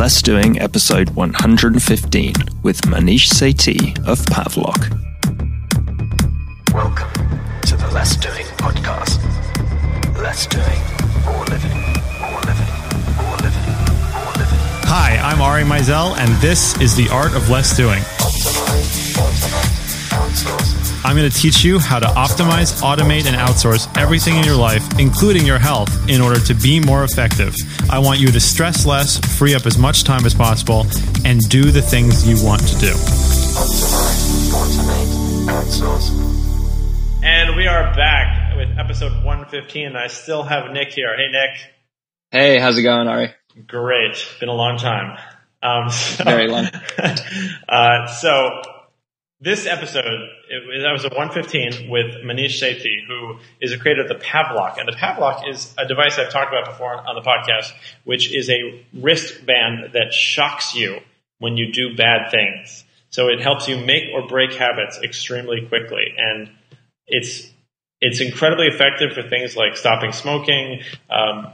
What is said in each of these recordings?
Less Doing episode 115 with Maneesh Sethi of Pavlok. Welcome to the Less Doing podcast. Less doing, more living, more living, more living, more living. Hi, I'm Ari Meisel, and this is The Art of Less Doing. Optimize, automate, outsource. I'm going to teach you how to optimize, automate, and outsource everything in your life, including your health, in order to be more effective. I want you to stress less, free up as much time as possible, and do the things you want to do. Optimize, automate, outsource. And we are back with episode 115. I still have Nick here. Hey, Nick. Hey, how's it going, Ari? Great. Been a long time. Um, so, Very long. uh, so this episode, it, was- episode 115 with Maneesh Sethi, who is a creator of the Pavlok. And the Pavlok is a device I've talked about before on the podcast, which is a wristband that shocks you when you do bad things. So it helps you make or break habits extremely quickly. And it's, it's incredibly effective for things like stopping smoking, um,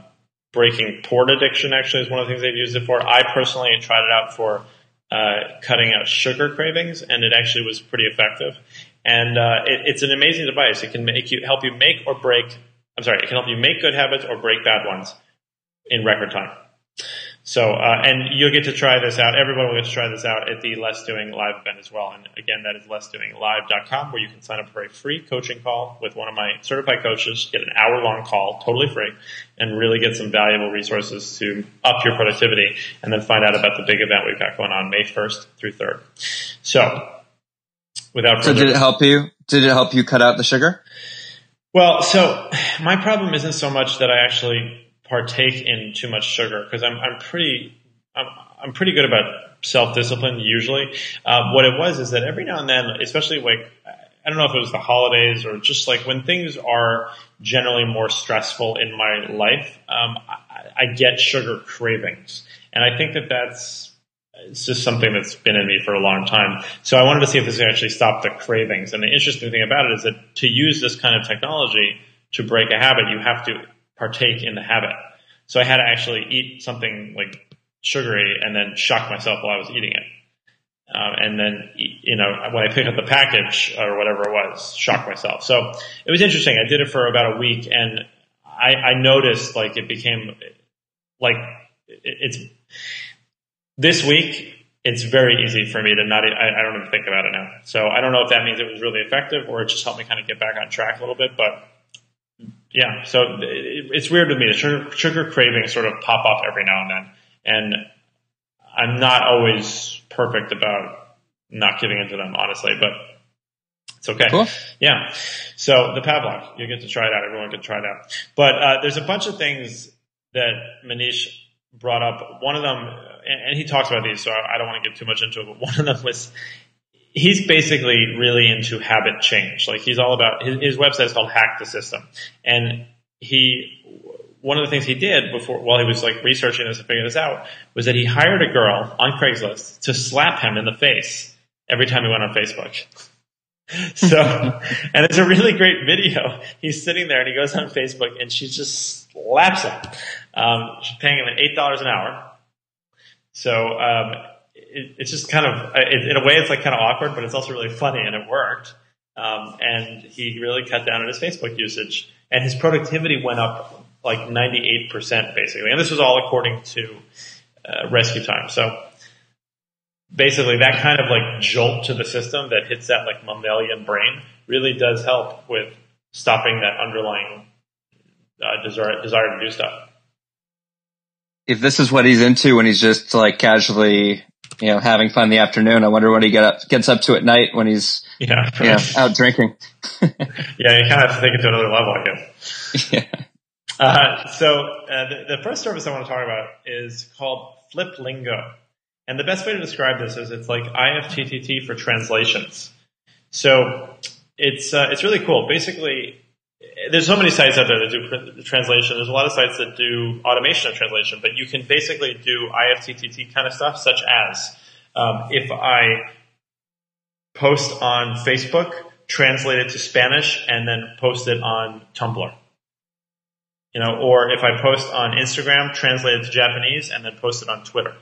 breaking porn addiction actually is one of the things they've used it for. I personally tried it out for uh, cutting out sugar cravings, and it actually was pretty effective. And uh, it, it's an amazing device. It can make you help you make or break. I'm sorry, it can help you make good habits or break bad ones in record time. So, uh, and you'll get to try this out. Everyone will get to try this out at the Less Doing Live event as well. And again, that is lessdoinglive.com where you can sign up for a free coaching call with one of my certified coaches, get an hour long call, totally free, and really get some valuable resources to up your productivity and then find out about the big event we've got going on May 1st through 3rd. So, without So did it help you? Did it help you cut out the sugar? Well, so my problem isn't so much that I actually partake in too much sugar because I'm I'm pretty I'm I'm pretty good about self discipline usually. Uh, what it was is that every now and then, especially like I don't know if it was the holidays or just like when things are generally more stressful in my life, um, I, I get sugar cravings, and I think that that's it's just something that's been in me for a long time. So I wanted to see if this could actually stop the cravings. And the interesting thing about it is that to use this kind of technology to break a habit, you have to partake in the habit. So I had to actually eat something like sugary and then shock myself while I was eating it. Um, and then, you know, when I picked up the package or whatever it was, shock myself. So it was interesting. I did it for about a week and I, I noticed like it became like it, it's this week, it's very easy for me to not, I, I don't even think about it now. So I don't know if that means it was really effective or it just helped me kind of get back on track a little bit, but yeah, so it, it's weird with me. The sugar, sugar cravings sort of pop up every now and then. And I'm not always perfect about not giving into them, honestly, but it's okay. Cool. Yeah. So the Pavlok, you get to try it out. Everyone can try it out. But uh, there's a bunch of things that Maneesh brought up. One of them, and, he talks about these, so I don't want to get too much into it. But one of them was he's basically really into habit change. Like he's all about his, his website is called Hack the System, and he one of the things he did before while he was like researching this and figuring this out was that he hired a girl on Craigslist to slap him in the face every time he went on Facebook. So, and it's a really great video. He's sitting there and he goes on Facebook and she just slaps him. Um, she's paying him eight dollars an hour. So um, it, it's just kind of, it, in a way, it's like kind of awkward, but it's also really funny, and it worked. Um, and he really cut down on his Facebook usage, and his productivity went up like 98% basically. And this was all according to uh, Rescue Time. So basically, that kind of like jolt to the system that hits that like mammalian brain really does help with stopping that underlying uh, desire desire to do stuff. If this is what he's into when he's just like casually, you know, having fun in the afternoon, I wonder what he get up, gets up to at night when he's, Yeah, you know, out drinking. yeah, you kind of have to take it to another level, I guess. yeah. Uh, so uh, the, the first service I want to talk about is called Flip Lingo, and the best way to describe this is it's like IFTTT for translations. So it's uh, it's really cool. Basically, there's so many sites out there that do translation. There's a lot of sites that do automation of translation, but you can basically do IFTTT kind of stuff, such as um, if I post on Facebook, translate it to Spanish, and then post it on Tumblr. You know, or if I post on Instagram, translate it to Japanese, and then post it on Twitter.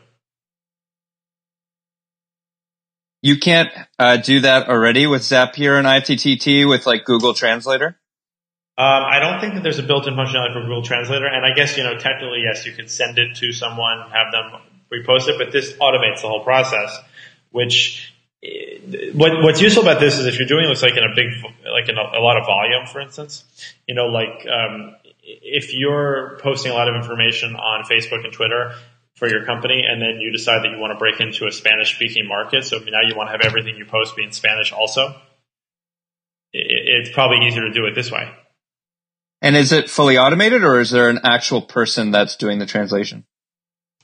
You can't uh, do that already with Zapier and IFTTT with like Google Translator. Um, I don't think that there's a built-in functionality for Google Translator, and I guess you know technically yes, you could send it to someone, have them repost it, but this automates the whole process. Which eh, what, what's useful about this is if you're doing this like in a big, like in a, a lot of volume, for instance, you know, like um, if you're posting a lot of information on Facebook and Twitter, for your company and then you decide that you want to break into a Spanish speaking market. So now you want to have everything you post be in Spanish also. It's probably easier to do it this way. And is it fully automated or is there an actual person that's doing the translation?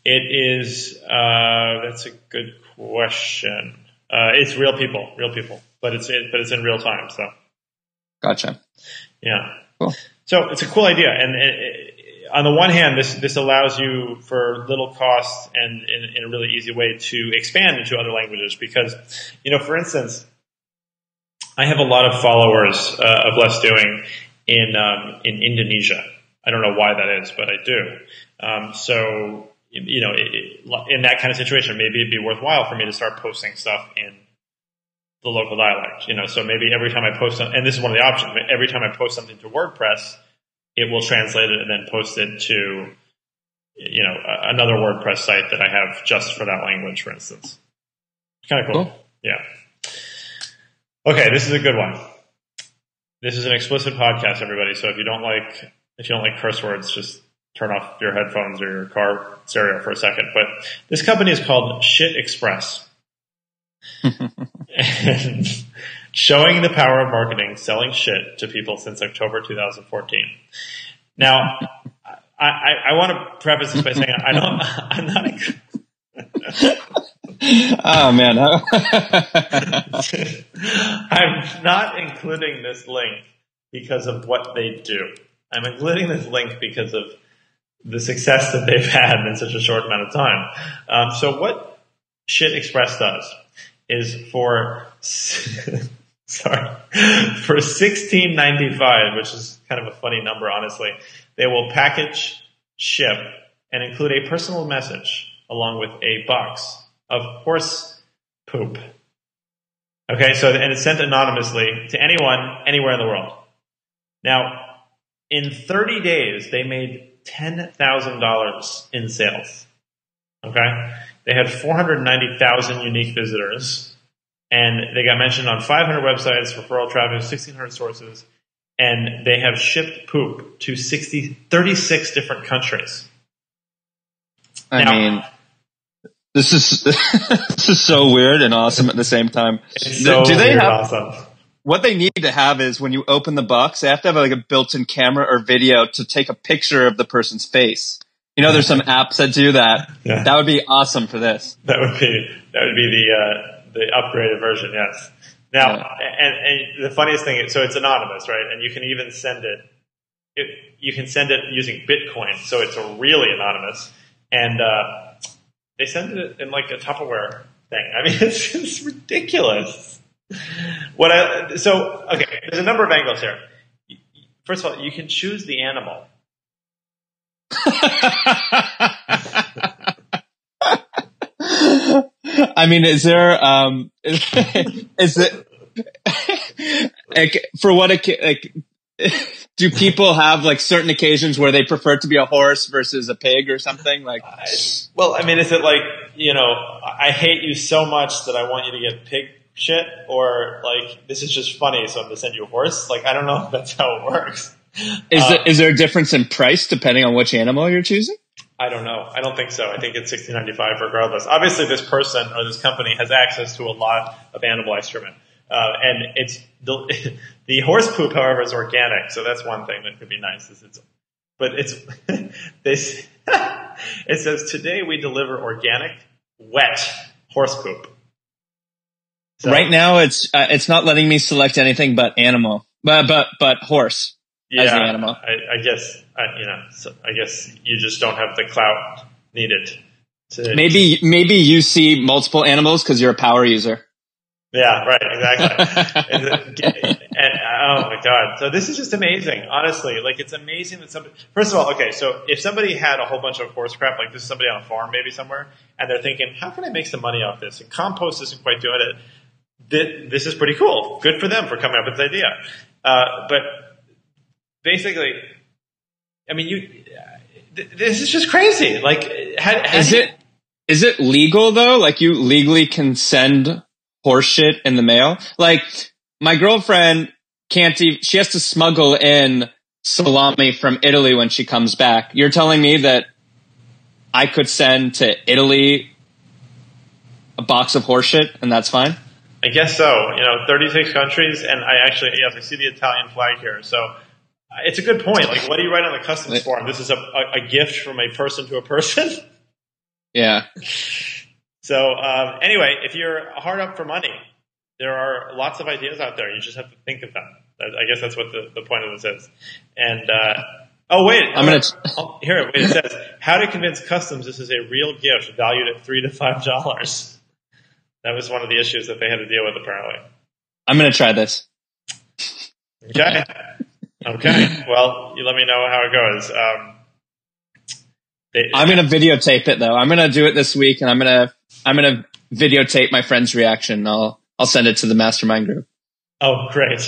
It is, uh, that's a good question. Uh, it's real people, real people, but it's, it, but it's in real time. So. Gotcha. Yeah. Cool. So it's a cool idea. And it, on the one hand, this this allows you for little cost and in, in, a really easy way to expand into other languages. Because, you know, for instance, I have a lot of followers uh, of Less Doing in um, in Indonesia. I don't know why that is, but I do. Um, so, you know, it, in that kind of situation, maybe it'd be worthwhile for me to start posting stuff in the local dialect. You know, so maybe every time I post, and this is one of the options. Every time I post something to WordPress it will translate it and then post it to, you know, another WordPress site that I have just for that language, for instance. Kind of cool. cool. Yeah. Okay, this is a good one. This is an explicit podcast, everybody. So if you don't like if you don't like curse words, just turn off your headphones or your car stereo for a second. But this company is called Shit Express. and showing the power of marketing, selling shit to people since October 2014. Now, I, I, I want to preface this by saying I don't, I'm not. Oh man, I'm not including this link because of what they do. I'm including this link because of the success that they've had in such a short amount of time. Um, so what Shit Express does is for sorry for sixteen ninety five, which is kind of a funny number, honestly. They will package, ship, and include a personal message along with a box of horse poop. Okay, so and it's sent anonymously to anyone anywhere in the world. Now, in 30 days, they made $10,000 in sales. Okay? They had 490,000 unique visitors, and they got mentioned on 500 websites, referral traffic, 1,600 sources, and they have shipped poop to 60, 36 different countries. I now, mean, this is this is so weird and awesome at the same time. So Do they have awesome. what they need to have is when you open the box, they have to have like a built-in camera or video to take a picture of the person's face. You know, there's some apps that do that. Yeah. That would be awesome for this. That would be that would be the uh, the upgraded version. Yes. Now, yeah. and, and the funniest thing is, so it's anonymous, right? And you can even send it, it you can send it using Bitcoin, so it's really anonymous. And uh, they send it in like a Tupperware thing. I mean, it's, it's ridiculous. What I so okay, there's a number of angles here. First of all, you can choose the animal. I mean, is there um is, is it like for what it like do people have like certain occasions where they prefer to be a horse versus a pig or something like I, well i mean is it like you know i hate you so much that i want you to get pig shit or like this is just funny so i'm gonna send you a horse like i don't know if that's how it works is, uh, there a difference in price depending on which animal you're choosing I don't know. I don't think so. I think it's 1695 regardless. Obviously, this person or this company has access to a lot of animal excrement. Uh, and it's the, the horse poop, however, is organic. So that's one thing that could be nice. Is it's, but it's this. it says today we deliver organic, wet horse poop. So, right now, it's uh, it's not letting me select anything but animal, but but but horse yeah, as the animal. I, I guess I, you know. So I guess you just don't have the clout needed. To, maybe maybe you see multiple animals because you're a power user. Yeah, right, exactly. and, oh my god! So this is just amazing. Honestly, like it's amazing that somebody. First of all, okay, so if somebody had a whole bunch of horse crap, like this is somebody on a farm maybe somewhere, and they're thinking, how can I make some money off this? And compost isn't quite doing it. This is pretty cool. Good for them for coming up with this idea. Uh, but basically, I mean, you. This is just crazy. Like, how, how is you, it is it legal though? Like you legally can send horseshit in the mail. Like my girlfriend can't even, she has to smuggle in salami from Italy when she comes back. You're telling me that I could send to Italy a box of horseshit and that's fine? I guess so. You know, 36 countries, and I actually, yes, I see the Italian flag here. So uh, it's a good point. Like, what do you write on the customs form? This is a, a, a gift from a person to a person. Yeah. So um, anyway, if you're hard up for money, there are lots of ideas out there. You just have to think of them. I guess that's what the, the point of this is. And uh, oh wait, I'm gonna oh, here. Wait, it says how to convince customs this is a real gift valued at three to five dollars. That was one of the issues that they had to deal with apparently. I'm gonna try this. Okay. okay. Well, you let me know how it goes. Um, they, I'm gonna videotape it though. I'm gonna do it this week, and I'm gonna I'm gonna videotape my friend's reaction. I'll I'll send it to the mastermind group. Oh, great,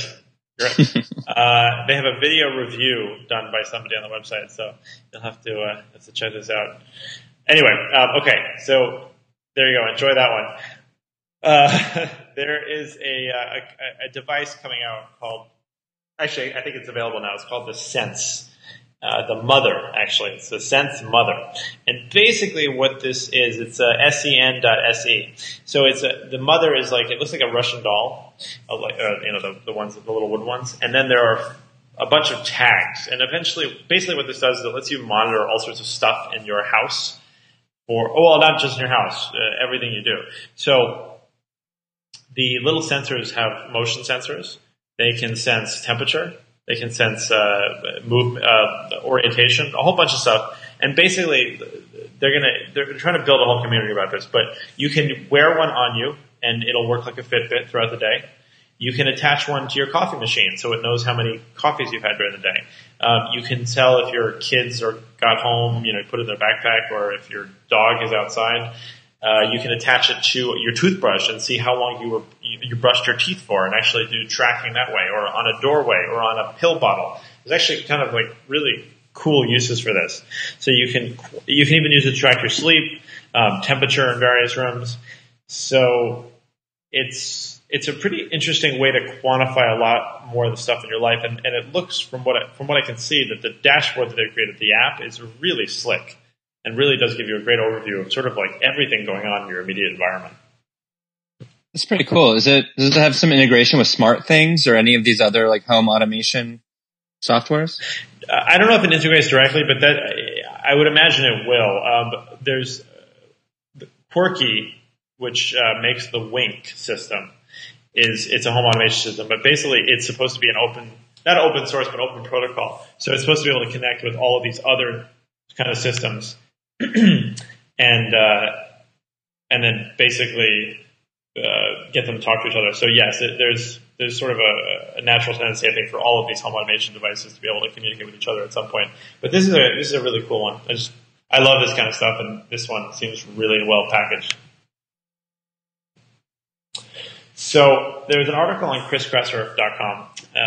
great. uh, they have a video review done by somebody on the website, so you'll have to uh, have to check this out. Anyway, um, okay, so there you go. Enjoy that one. Uh, there is a, uh, a, a device coming out called. Actually, I think it's available now. It's called the Sense. Uh, the mother, actually. It's the Sense Mother. And basically what this is, it's a sen.se. So it's a, the mother is like, it looks like a Russian doll, uh, you know, the, the ones, the little wooden ones. And then there are a bunch of tags. And eventually, basically what this does is it lets you monitor all sorts of stuff in your house. Or, oh, well, not just in your house, uh, everything you do. So the little sensors have motion sensors. They can sense temperature. They can sense uh, move uh, orientation, a whole bunch of stuff. And basically, they're gonna they're trying to build a whole community about this. But you can wear one on you, and it'll work like a Fitbit throughout the day. You can attach one to your coffee machine, so it knows how many coffees you've had during the day. Um, you can tell if your kids are got home, you know, put in their backpack, or if your dog is outside. Uh, you can attach it to your toothbrush and see how long you were you, brushed your teeth for, and actually do tracking that way, or on a doorway, or on a pill bottle. There's actually kind of like really cool uses for this. So you can you can even use it to track your sleep, um, temperature in various rooms. So it's it's a pretty interesting way to quantify a lot more of the stuff in your life, and, and it looks from what I, from what I can see that the dashboard that they created, the app, is really slick and really does give you a great overview of sort of like everything going on in your immediate environment. It's pretty cool. Is it does it have some integration with smart things or any of these other like home automation softwares? I don't know if it integrates directly, but that I would imagine it will. Um, there's Quirky, which uh, makes the Wink system. Is it's a home automation system, but basically it's supposed to be an open, not open source, but open protocol. So it's supposed to be able to connect with all of these other kind of systems and uh, and then basically uh, get them to talk to each other. So yes, it, there's there's sort of a, a, natural tendency, I think, for all of these home automation devices to be able to communicate with each other at some point. But this is a this is a really cool one. I just I love this kind of stuff, and this one seems really well packaged. So there's an article on chriskresser.com. Uh,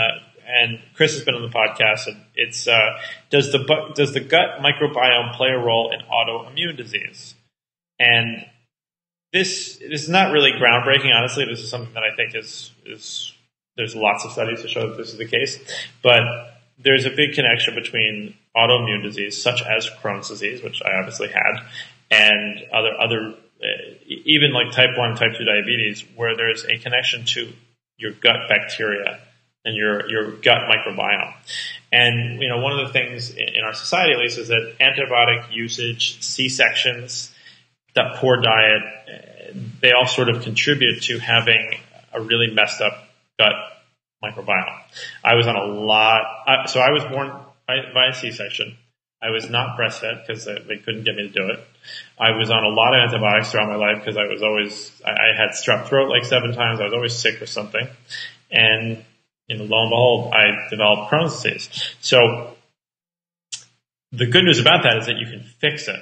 and Chris has been on the podcast, and it's uh, does the does the gut microbiome play a role in autoimmune disease? And this, this is not really groundbreaking. Honestly, this is something that I think is is there's lots of studies to show that this is the case, but there's a big connection between autoimmune disease, such as Crohn's disease, which I obviously had, and other other uh, even like type one, type two diabetes, where there's a connection to your gut bacteria and your your gut microbiome. And you know, one of the things in our society, at least, is that antibiotic usage, C sections, that poor diet, they all sort of contribute to having a really messed up gut microbiome. I was on a lot, so I was born by, by a C section. I was not breastfed because they couldn't get me to do it. I was on a lot of antibiotics throughout my life because I was always, I, I had strep throat like seven times. I was always sick with something. And, know, lo and behold, I developed Crohn's disease. So the good news about that is that you can fix it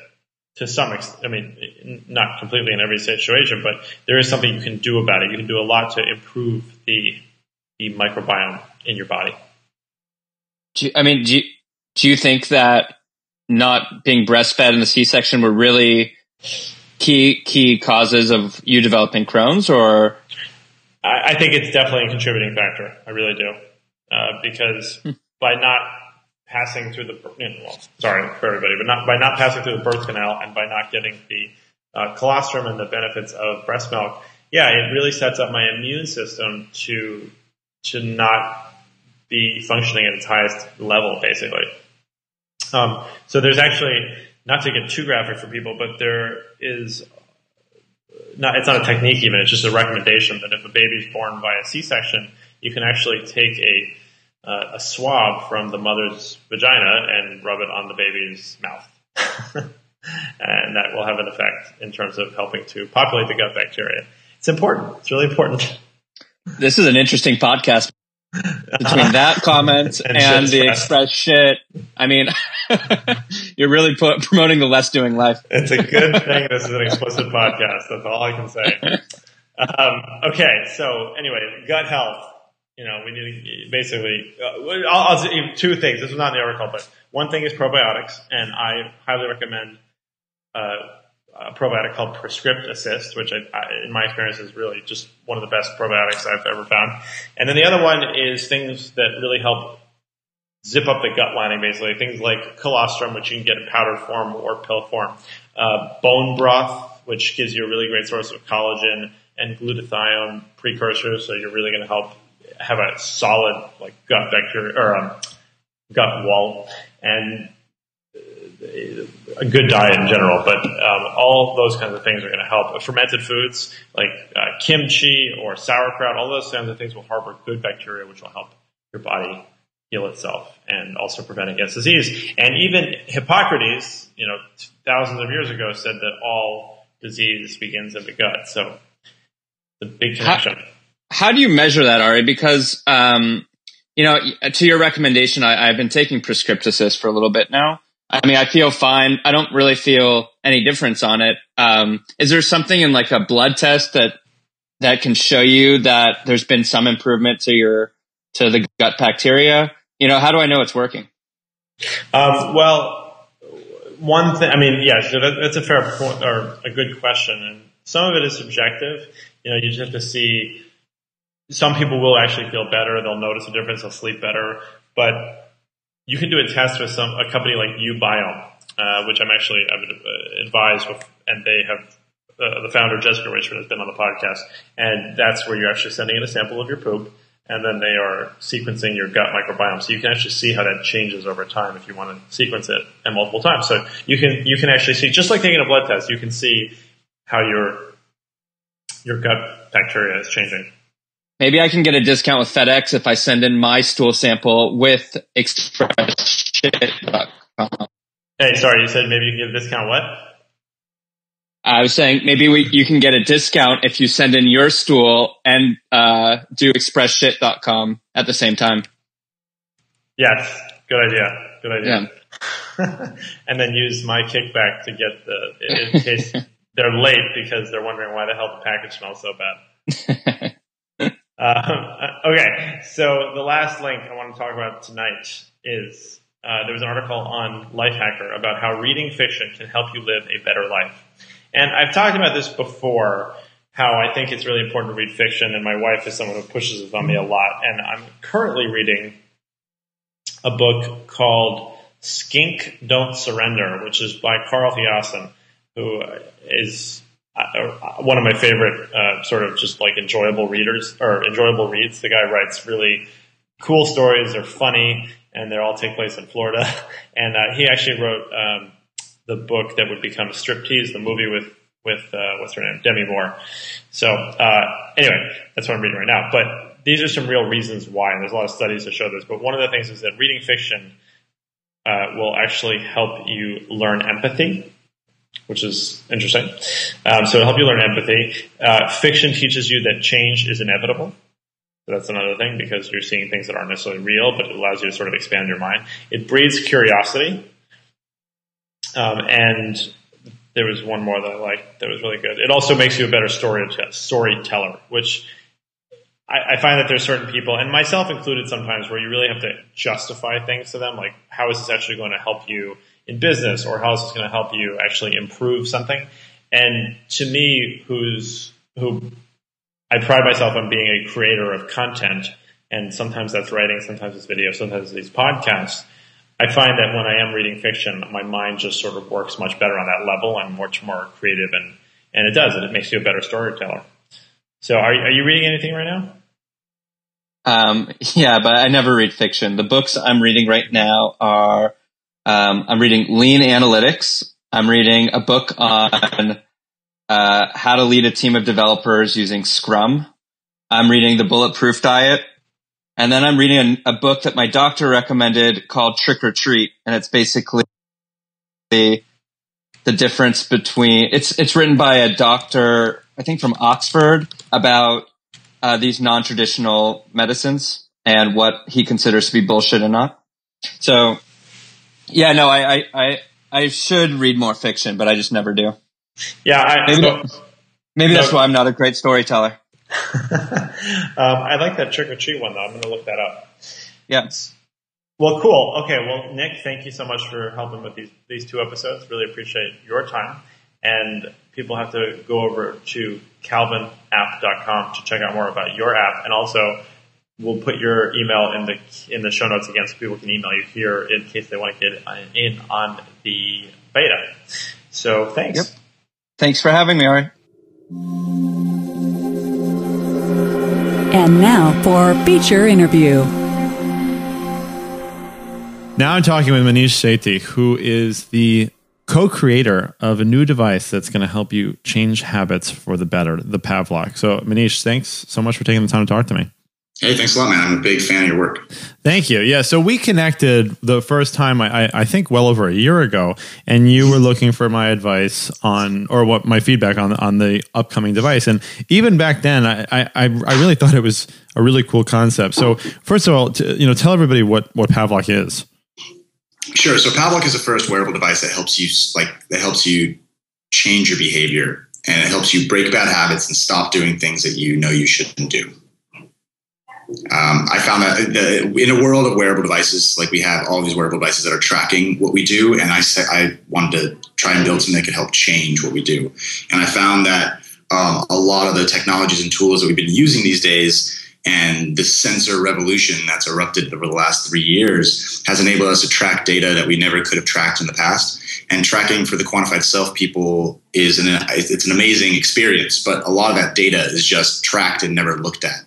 to some extent. I mean, not completely in every situation, but there is something you can do about it. You can do a lot to improve the, the microbiome in your body. You, I mean, do you, do you think that not being breastfed in the C-section were really key key causes of you developing Crohn's, or? I, I think it's definitely a contributing factor. I really do, uh, because hmm. by not passing through the well, sorry for everybody, but not by not passing through the birth canal and by not getting the uh, colostrum and the benefits of breast milk, yeah, it really sets up my immune system to to not be functioning at its highest level, basically. Um, so there's actually, not to get too graphic for people, but there is not, it's not a technique even, it's just a recommendation that if a baby is born via C-section, you can actually take a, uh, a swab from the mother's vagina and rub it on the baby's mouth. and that will have an effect in terms of helping to populate the gut bacteria. It's important. It's really important. This is an interesting podcast between that comment and, and the express shit. I mean, you're really promoting the less doing life. It's a good thing this is an explicit podcast. That's all I can say. Um, okay, so anyway, gut health. You know, we need basically. Uh, I'll, I'll two things. This is not in the article, but one thing is probiotics, and I highly recommend. Uh, a probiotic called Prescript Assist, which I, I, in my experience is really just one of the best probiotics I've ever found. And then the other one is things that really help zip up the gut lining, basically. Things like colostrum, which you can get in powder form or pill form. Uh, bone broth, which gives you a really great source of collagen and glutathione precursors. So you're really going to help have a solid like gut bacteria or um, gut wall. And a good diet in general, but um, all those kinds of things are going to help. Fermented foods like uh, kimchi or sauerkraut, all those kinds of things will harbor good bacteria, which will help your body heal itself and also prevent against disease. And even Hippocrates, you know, thousands of years ago, said that all disease begins in the gut. So the big connection. How, how do you measure that, Ari? Because um, you know, to your recommendation, I, I've been taking Prescript Assist for a little bit now. I mean, I feel fine. I don't really feel any difference on it. Um, is there something in like a blood test that that can show you that there's been some improvement to your to the gut bacteria? You know, how do I know it's working? Um, well, one thing. I mean, yeah, that's a fair point or a good question, and some of it is subjective. You know, you just have to see. Some people will actually feel better; they'll notice a difference, they'll sleep better, but you can do a test with some a company like uBiome, uh, which I'm actually I would uh, advise with, and they have uh, the founder Jessica Richman has been on the podcast, and that's where you're actually sending in a sample of your poop, and then they are sequencing your gut microbiome, so you can actually see how that changes over time if you want to sequence it and multiple times. So you can you can actually see just like taking a blood test, you can see how your your gut bacteria is changing. Maybe I can get a discount with FedEx if I send in my stool sample with expressshit.com. Hey, sorry, you said maybe you can get a discount what? I was saying maybe we, you can get a discount if you send in your stool and uh, do expressshit.com at the same time. Yes, good idea. Good idea. Yeah. and then use my kickback to get the in case they're late because they're wondering why the hell the package smells so bad. Uh, okay, so the last link I want to talk about tonight is uh, there was an article on Lifehacker about how reading fiction can help you live a better life. And I've talked about this before, how I think it's really important to read fiction, and my wife is someone who pushes it on me a lot. And I'm currently reading a book called Skink Don't Surrender, which is by Carl Hiaasen, who is uh, one of my favorite uh, sort of just like enjoyable readers or enjoyable reads. The guy writes really cool stories. They're funny and they all take place in Florida. And uh, he actually wrote um, the book that would become Striptease, the movie with with uh, what's her name, Demi Moore. So uh, anyway, that's what I'm reading right now. But these are some real reasons why, and there's a lot of studies that show this. But one of the things is that reading fiction uh, will actually help you learn empathy, which is interesting. Um, so it'll help you learn empathy. Uh, fiction teaches you that change is inevitable. So that's another thing because you're seeing things that aren't necessarily real, but it allows you to sort of expand your mind. It breeds curiosity. Um, and there was one more that I liked that was really good. It also makes you a better story storyteller, which I, I, find that there's certain people, and myself included, sometimes where you really have to justify things to them, like how is this actually going to help you in business, or how is this going to help you actually improve something? And to me, who's who, I pride myself on being a creator of content, and sometimes that's writing, sometimes it's video, sometimes it's podcasts. I find that when I am reading fiction, my mind just sort of works much better on that level. I'm much more creative, and and it does, and it makes you a better storyteller. So, are are you reading anything right now? Um, yeah, but I never read fiction. The books I'm reading right now are um, I'm reading Lean Analytics. I'm reading a book on uh, how to lead a team of developers using Scrum. I'm reading The Bulletproof Diet. And then I'm reading a, a book that my doctor recommended called Trick or Treat. And it's basically the, the difference between, it's, it's written by a doctor, I think from Oxford about uh, these non-traditional medicines and what he considers to be bullshit and not. So, yeah, no, I, I, I, I should read more fiction, but I just never do. Yeah, I, maybe, so, maybe no, that's why I'm not a great storyteller. um, I like that trick or treat one though. I'm going to look that up. Yes. Well, cool. Okay. Well, Nick, thank you so much for helping with these these two episodes. Really appreciate your time. And people have to go over to calvinapp.com to check out more about your app. And also, we'll put your email in the in the show notes again, so people can email you here in case they want to get in on the beta. So thanks. Yep. Thanks for having me, Ari. And now for feature interview. Now I'm talking with Maneesh Sethi, who is the co-creator of a new device that's going to help you change habits for the better, the Pavlok. So Maneesh, thanks so much for taking the time to talk to me. Hey, thanks a lot, man. I'm a big fan of your work. Thank you. Yeah, so we connected the first time I, I think well over a year ago, and you were looking for my advice on or what my feedback on on the upcoming device. And even back then, I I, I really thought it was a really cool concept. So first of all, to, you know, tell everybody what what Pavlok is. Sure. So Pavlok is the first wearable device that helps you like that helps you change your behavior and it helps you break bad habits and stop doing things that you know you shouldn't do. Um, I found that the, in a world of wearable devices, like we have all these wearable devices that are tracking what we do, and I said I wanted to try and build something that could help change what we do. And I found that um, a lot of the technologies and tools that we've been using these days and the sensor revolution that's erupted over the last three years has enabled us to track data that we never could have tracked in the past. And tracking for the quantified self people is an it's an amazing experience, but a lot of that data is just tracked and never looked at.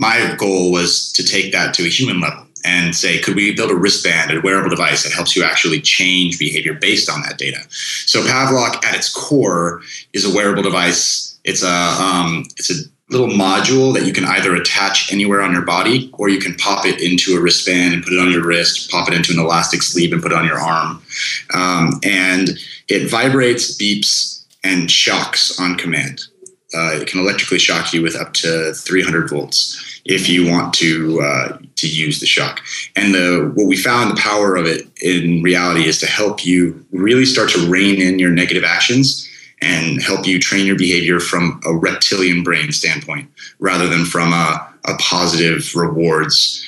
My goal was to take that to a human level and say, could we build a wristband, a wearable device that helps you actually change behavior based on that data? So Pavlok, at its core, is a wearable device. It's a um, it's a little module that you can either attach anywhere on your body or you can pop it into a wristband and put it on your wrist, pop it into an elastic sleeve and put it on your arm. Um, and it vibrates, beeps, and shocks on command. Uh, it can electrically shock you with up to 300 volts if you want to uh, to use the shock. And the what we found the power of it in reality is to help you really start to rein in your negative actions and help you train your behavior from a reptilian brain standpoint rather than from a, a positive rewards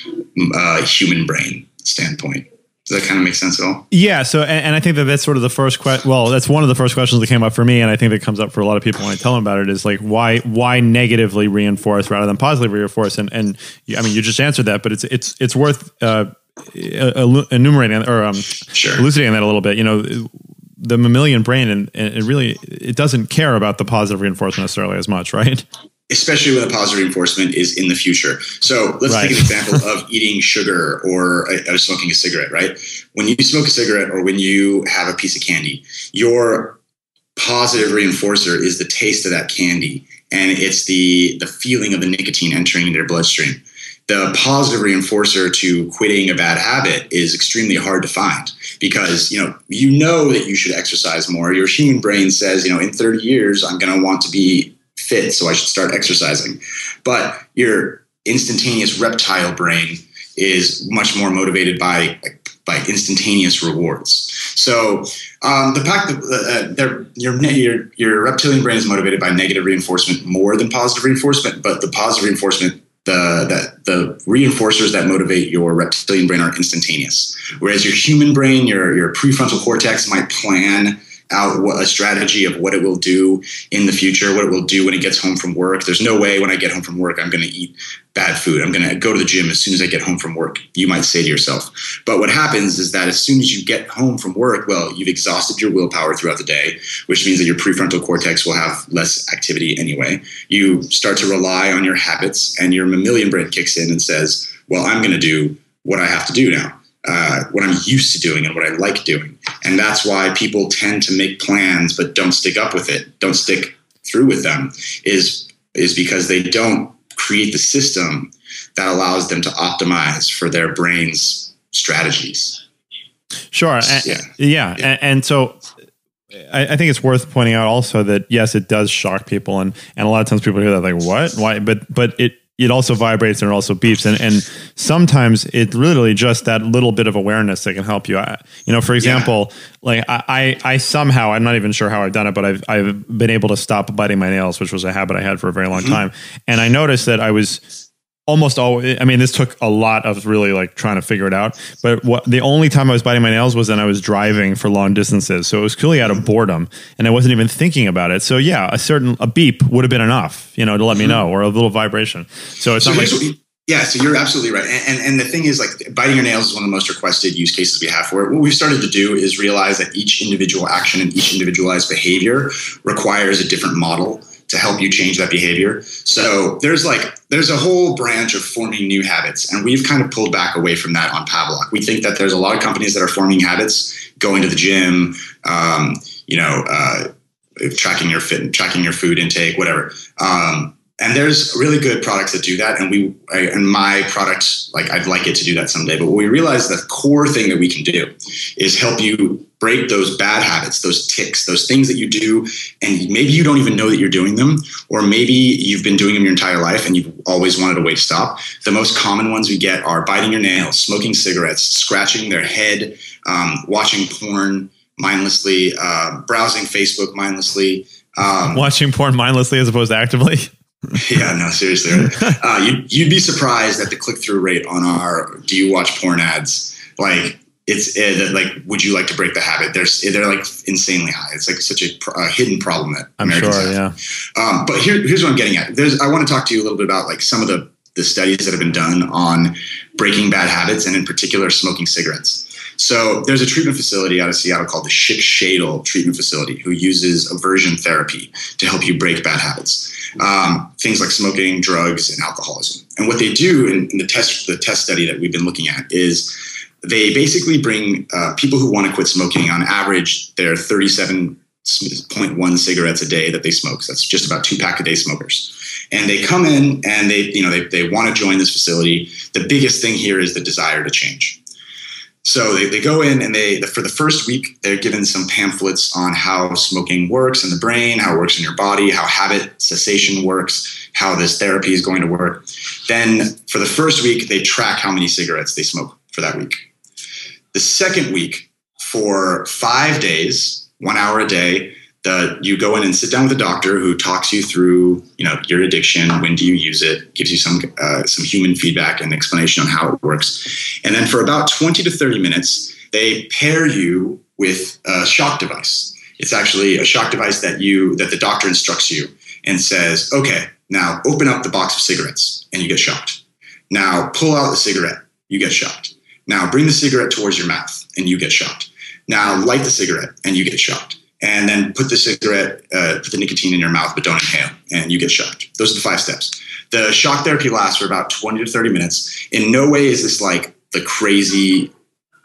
uh, human brain standpoint. Does that kind of make sense at all? Yeah. So, and, and I think that that's sort of the first question. Well, that's one of the first questions that came up for me, and I think that comes up for a lot of people when I tell them about it. Is like why why negatively reinforce rather than positively reinforce? And and I mean, you just answered that, but it's it's it's worth uh, enumerating or um, sure. elucidating that a little bit. You know, the mammalian brain, and, and it really it doesn't care about the positive reinforcement necessarily as much, right? Especially when the positive reinforcement is in the future. So let's right. take an example of eating sugar or uh, smoking a cigarette, right? When you smoke a cigarette or when you have a piece of candy, your positive reinforcer is the taste of that candy and it's the the feeling of the nicotine entering their bloodstream. the positive reinforcer to quitting a bad habit is extremely hard to find because you know you know that you should exercise more your human brain says you know in 30 years i'm going to want to be fit so i should start exercising but your instantaneous reptile brain is much more motivated by by instantaneous rewards. So um, the fact that uh, your, your your reptilian brain is motivated by negative reinforcement more than positive reinforcement, but the positive reinforcement the that the reinforcers that motivate your reptilian brain are instantaneous, whereas your human brain, your your prefrontal cortex might plan out a strategy of what it will do in the future, what it will do when it gets home from work. There's no way when I get home from work, I'm going to eat bad food. I'm going to go to the gym as soon as I get home from work, you might say to yourself. But what happens is that as soon as you get home from work, well, you've exhausted your willpower throughout the day, which means that your prefrontal cortex will have less activity anyway. You start to rely on your habits, and your mammalian brain kicks in and says, well, I'm going to do what I have to do now uh, what I'm used to doing and what I like doing. And that's why people tend to make plans but don't stick up with it, don't stick through with them, is is because they don't create the system that allows them to optimize for their brain's strategies. Sure. And, yeah. yeah. yeah. And, and, so I, I, think it's worth pointing out also that yes, it does shock people, and and a lot of times people hear that like what, why, but but it it also vibrates and it also beeps and, and sometimes it's literally just that little bit of awareness that can help you you know for example yeah. like I, I somehow i'm not even sure how i've done it but i've, I've been able to stop biting my nails which was a habit i had for a very long mm-hmm. time and i noticed that i was almost always i mean this took a lot of really like trying to figure it out but what the only time i was biting my nails was when i was driving for long distances so it was clearly out of boredom and i wasn't even thinking about it so yeah a certain a beep would have been enough you know to let me mm-hmm. know or a little vibration so it's so not like yeah, so you're absolutely right. And, and, and the thing is, like, biting your nails is one of the most requested use cases we have for it. What we've started to do is realize that each individual action and each individualized behavior requires a different model to help you change that behavior. So there's like there's a whole branch of forming new habits, and we've kind of pulled back away from that on Pavlok. We think that there's a lot of companies that are forming habits, going to the gym, um, you know, uh, tracking your fit, tracking your food intake, whatever. Um, and there's really good products that do that and we I, and my product like i'd like it to do that someday but we realize the core thing that we can do is help you break those bad habits those ticks those things that you do and maybe you don't even know that you're doing them or maybe you've been doing them your entire life and you've always wanted a way to stop the most common ones we get are biting your nails smoking cigarettes scratching their head um, watching porn mindlessly uh, browsing facebook mindlessly um, watching porn mindlessly as opposed to actively yeah, no, seriously. Uh, you'd, you'd be surprised at the click through rate on our "Do you watch porn?" ads. Like it's it, like, would you like to break the habit? There's they're like insanely high. It's like such a, a hidden problem that I'm Americans sure. Have. Yeah. Um, but here, here's what I'm getting at. There's I want to talk to you a little bit about like some of the the studies that have been done on breaking bad habits and in particular smoking cigarettes. So there's a treatment facility out of Seattle called the Shadel Treatment Facility who uses aversion therapy to help you break bad habits um, things like smoking, drugs, and alcoholism. And what they do in, in, the test the test study that we've been looking at is they basically bring uh, people who want to quit smoking on average they're 37.1 cigarettes a day that they smoke. So that's just about two pack a day smokers. And they come in and they, you know, they, they want to join this facility. The biggest thing here is the desire to change. So they, they go in and they for the first week they're given some pamphlets on how smoking works in the brain, how it works in your body, how habit cessation works, how this therapy is going to work. Then for the first week they track how many cigarettes they smoke for that week. The second week for 5 days, 1 hour a day, the, you go in and sit down with a doctor who talks you through, you know, your addiction. When do you use it? Gives you some uh, some human feedback and explanation on how it works. And then for about twenty to thirty minutes, they pair you with a shock device. It's actually a shock device that you that the doctor instructs you and says, "Okay, now open up the box of cigarettes," and you get shocked. Now pull out the cigarette, you get shocked. Now bring the cigarette towards your mouth, and you get shocked. Now light the cigarette, and you get shocked and then put the cigarette, uh, put the nicotine in your mouth, but don't inhale, and you get shocked. Those are the five steps. The shock therapy lasts for about 20 to 30 minutes. In no way is this like the crazy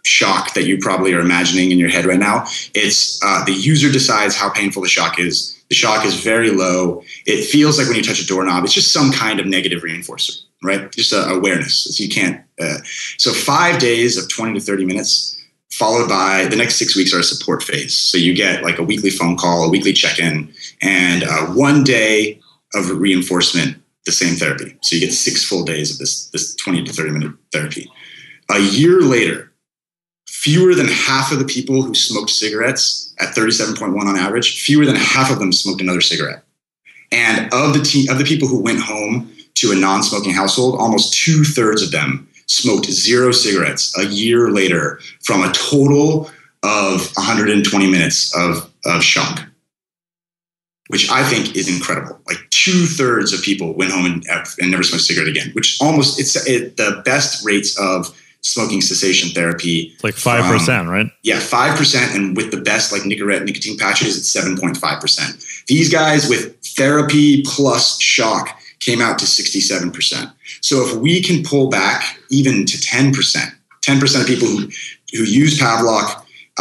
shock that you probably are imagining in your head right now. It's uh, the user decides how painful the shock is. The shock is very low. It feels like when you touch a doorknob, it's just some kind of negative reinforcer. right? Just uh, awareness. So you can't. Uh, so five days of 20 to 30 minutes, followed by the next six weeks are a support phase. So you get like a weekly phone call, a weekly check in, and uh, one day of reinforcement, the same therapy. So you get six full days of this, this 20 to 30 minute therapy. A year later, fewer than half of the people who smoked cigarettes at 37.1 on average, fewer than half of them smoked another cigarette. And of the te- of the people who went home to a non-smoking household, almost two thirds of them smoked zero cigarettes a year later from a total of 120 minutes of, of shock, which I think is incredible. Like two thirds of people went home and, and never smoked a cigarette again, which almost it's it, the best rates of smoking cessation therapy. It's like five percent, right? Yeah, five percent, and with the best like Nicorette nicotine patches, it's seven point five percent. These guys with therapy plus shock came out to sixty seven percent. So if we can pull back even to ten percent, ten percent of people who who use Pavlok,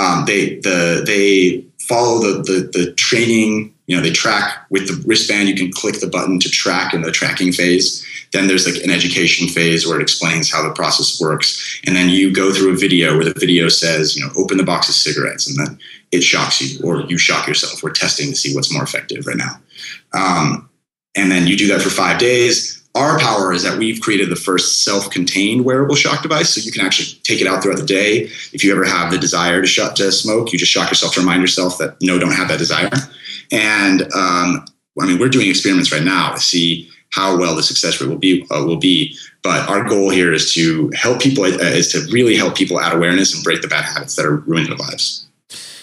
um, they the they follow the, the the training. You know, they track with the wristband. You can click the button to track in the tracking phase. Then there's like an education phase where it explains how the process works. And then you go through a video where the video says, you know, open the box of cigarettes and then it shocks you or you shock yourself. We're testing to see what's more effective right now. Um, and then you do that for five days. Our power is that we've created the first self contained wearable shock device. So you can actually take it out throughout the day. If you ever have the desire to, shut, to smoke, you just shock yourself to remind yourself that no, don't have that desire. And um, I mean, we're doing experiments right now to see how well the success rate will be uh, will be. But our goal here is to help people uh, is to really help people add awareness and break the bad habits that are ruining their lives.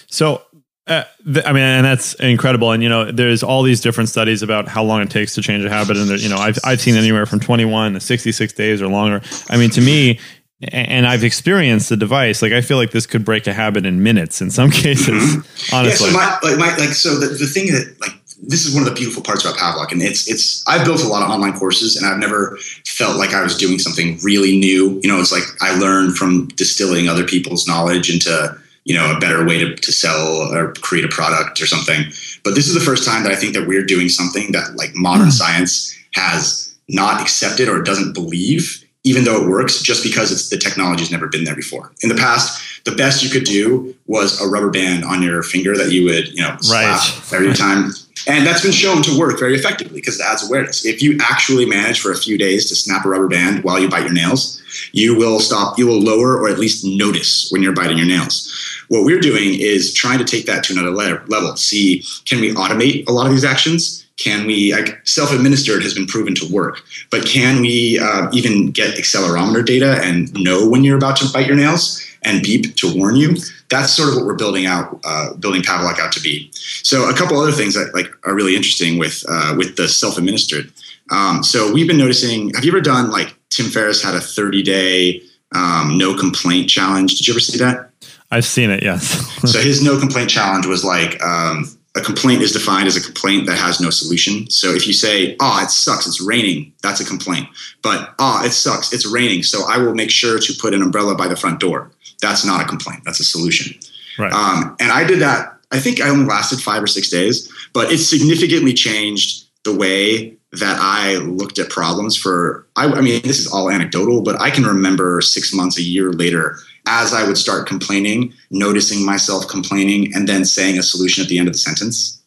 So. Uh, th- I mean, and that's incredible. And you know, there's all these different studies about how long it takes to change a habit, and you know, I've I've seen anywhere from 21 to 66 days or longer. I mean, to me, and I've experienced the device. Like I feel like this could break a habit in minutes in some cases. Mm-hmm. Honestly, yeah, so my, like, my, like so the, the thing that like this is one of the beautiful parts about Pavlok, and it's it's I've built a lot of online courses, and I've never felt like I was doing something really new. You know, it's like I learned from distilling other people's knowledge into you know a better way to, to sell or create a product or something. But this is the first time that I think that we're doing something that like modern mm. science has not accepted or doesn't believe, even though it works, just because it's the technology's never been there before. In the past, the best you could do was a rubber band on your finger that you would you know slap right. every time and that's been shown to work very effectively because it adds awareness. If you actually manage for a few days to snap a rubber band while you bite your nails, you will stop, you will lower or at least notice when you're biting your nails. What we're doing is trying to take that to another level. See, can we automate a lot of these actions? Can we, like, self administered has been proven to work, but can we uh, even get accelerometer data and know when you're about to bite your nails and beep to warn you? That's sort of what we're building out, uh, building Pavlok out to be. So a couple other things that like are really interesting with uh, with the self administered. Um, so we've been noticing. Have you ever done like Tim Ferriss had a 30 day um, no complaint challenge? Did you ever see that? I've seen it. Yes. so his no complaint challenge was like. Um, a complaint is defined as a complaint that has no solution. So if you say, "Oh, it sucks, it's raining," that's a complaint. But "Oh, it sucks, it's raining," so I will make sure to put an umbrella by the front door. That's not a complaint. That's a solution. Right. Um, and I did that. I think I only lasted five or six days, but it significantly changed the way that I looked at problems. For I, I mean, this is all anecdotal, but I can remember six months, a year later, as I would start complaining, noticing myself complaining, and then saying a solution at the end of the sentence.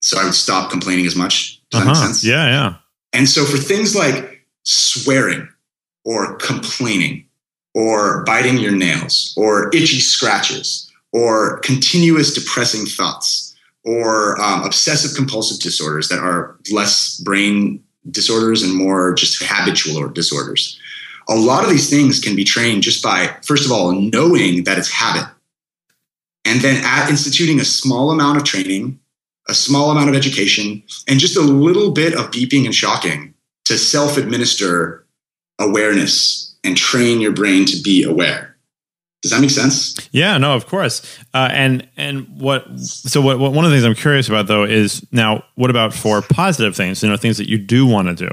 So I would stop complaining as much. Does uh-huh. that make uh-huh. sense? Yeah, yeah. And so for things like swearing or complaining, or biting your nails or itchy scratches or continuous depressing thoughts or um, obsessive compulsive disorders that are less brain disorders and more just habitual disorders. A lot of these things can be trained just by, first of all, knowing that it's habit, and then at instituting a small amount of training, a small amount of education, and just a little bit of beeping and shocking to self administer awareness and train your brain to be aware. Does that make sense? Yeah, no, of course. Uh, and and what so what, what one of the things I'm curious about though is now what about for positive things? You know, things that you do want to do.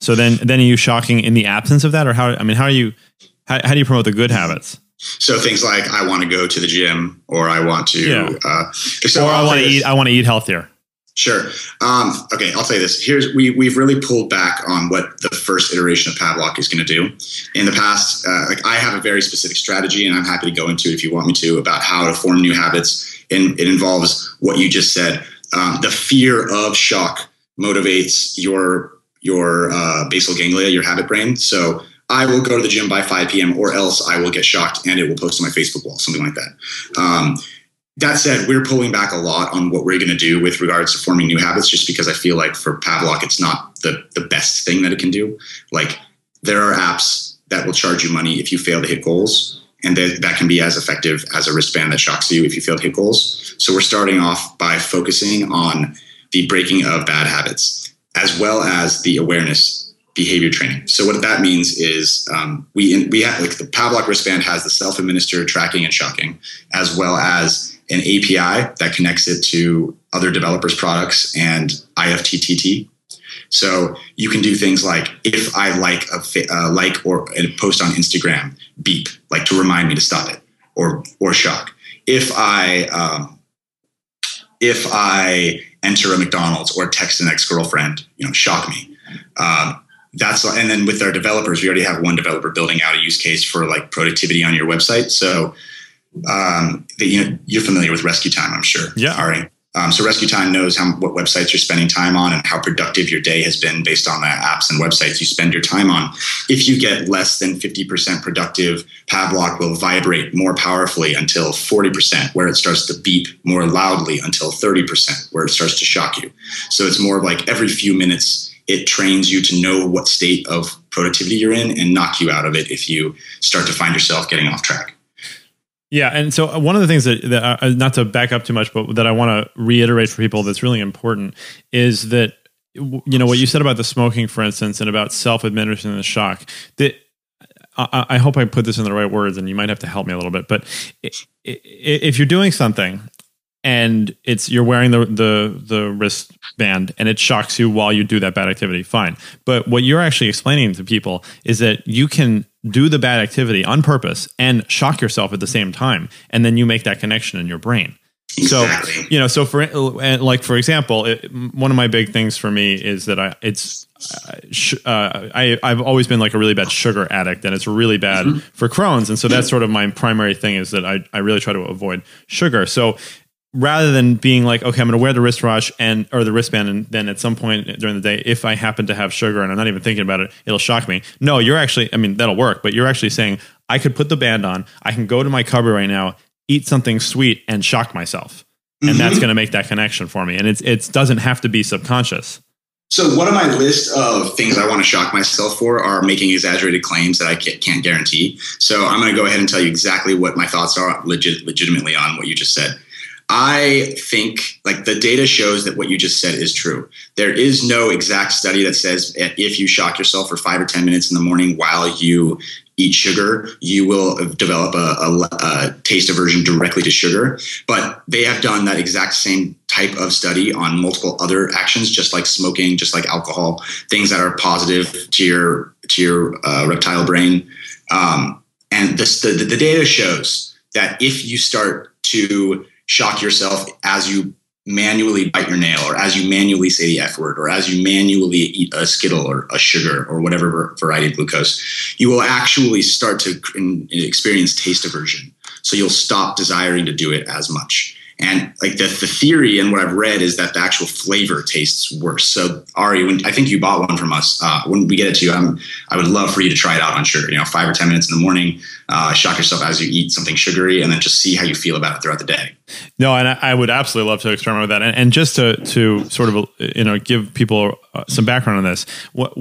So then then are you shocking in the absence of that, or how? I mean, how are you? How, how do you promote the good habits? So things like I want to go to the gym, or I want to, yeah. uh, or I want to eat. I want to eat healthier. Sure. Um, okay, I'll tell you this. Here's we we've really pulled back on what the first iteration of Pavlok is going to do. In the past, uh, like I have a very specific strategy, and I'm happy to go into it if you want me to about how to form new habits. And it involves what you just said. Um, the fear of shock motivates your your uh, basal ganglia, your habit brain. So I will go to the gym by 5 p.m. or else I will get shocked and it will post on my Facebook wall, something like that. Um, that said, we're pulling back a lot on what we're going to do with regards to forming new habits, just because I feel like for Pavlok, it's not the the best thing that it can do. Like there are apps that will charge you money if you fail to hit goals, and that, that can be as effective as a wristband that shocks you if you fail to hit goals. So we're starting off by focusing on the breaking of bad habits, as well as the awareness behavior training. So what that means is um, we we have like the Pavlok wristband has the self-administered tracking and shocking, as well as an API that connects it to other developers' products and IFTTT. So you can do things like if I like a uh, like or a post on Instagram, beep like to remind me to stop it, or or shock. If I um, if I enter a McDonald's or text an ex girlfriend, you know, shock me. Um, that's and then with our developers, we already have one developer building out a use case for like productivity on your website. So um, that you know you're familiar with Rescue Time, I'm sure. Yeah. All right. Um, so Rescue Time knows how what websites you're spending time on and how productive your day has been based on the apps and websites you spend your time on. If you get less than 50% productive, Pavlok will vibrate more powerfully until 40%, where it starts to beep more loudly until 30%, where it starts to shock you. So it's more like every few minutes it trains you to know what state of productivity you're in and knock you out of it if you start to find yourself getting off track. Yeah, and so uh, one of the things that, that uh, not to back up too much, but that I want to reiterate for people that's really important is that you know what you said about the smoking, for instance, and about self-administering the shock. That I, I hope I put this in the right words, and you might have to help me a little bit. But if you're doing something and it's you're wearing the the the wristband and it shocks you while you do that bad activity fine but what you're actually explaining to people is that you can do the bad activity on purpose and shock yourself at the same time and then you make that connection in your brain exactly. so you know so for like for example it, one of my big things for me is that i it's uh, I, I've always been like a really bad sugar addict, and it's really bad mm-hmm. for Crohn's, and so that's sort of my primary thing is that I, I really try to avoid sugar. So rather than being like, okay, I'm going to wear the wristwatch and or the wristband, and then at some point during the day, if I happen to have sugar and I'm not even thinking about it, it'll shock me. No, you're actually, I mean, that'll work, but you're actually saying I could put the band on, I can go to my cupboard right now, eat something sweet, and shock myself, and mm-hmm. that's going to make that connection for me. And it's it doesn't have to be subconscious. So one of my list of things I want to shock myself for are making exaggerated claims that I can't guarantee. So I'm going to go ahead and tell you exactly what my thoughts are legit, legitimately on what you just said. I think like the data shows that what you just said is true. There is no exact study that says if you shock yourself for five or 10 minutes in the morning while you eat sugar, you will develop a, a, a, taste aversion directly to sugar. But they have done that exact same type of study on multiple other actions, just like smoking, just like alcohol, things that are positive to your to your uh, reptile brain. Um, and this, the, the data shows that if you start to shock yourself as you manually bite your nail or as you manually say the F word or as you manually eat a Skittle or a sugar or whatever variety of glucose, you will actually start to experience taste aversion. So you'll stop desiring to do it as much. And like the, the theory and what I've read is that the actual flavor tastes worse. So Ari, when I think you bought one from us, uh, when we get it to you, I'm, I would love for you to try it out on sugar. You know, five or ten minutes in the morning, uh, shock yourself as you eat something sugary, and then just see how you feel about it throughout the day. No, and I, I would absolutely love to experiment with that. And, and, just to to sort of you know give people uh, some background on this. What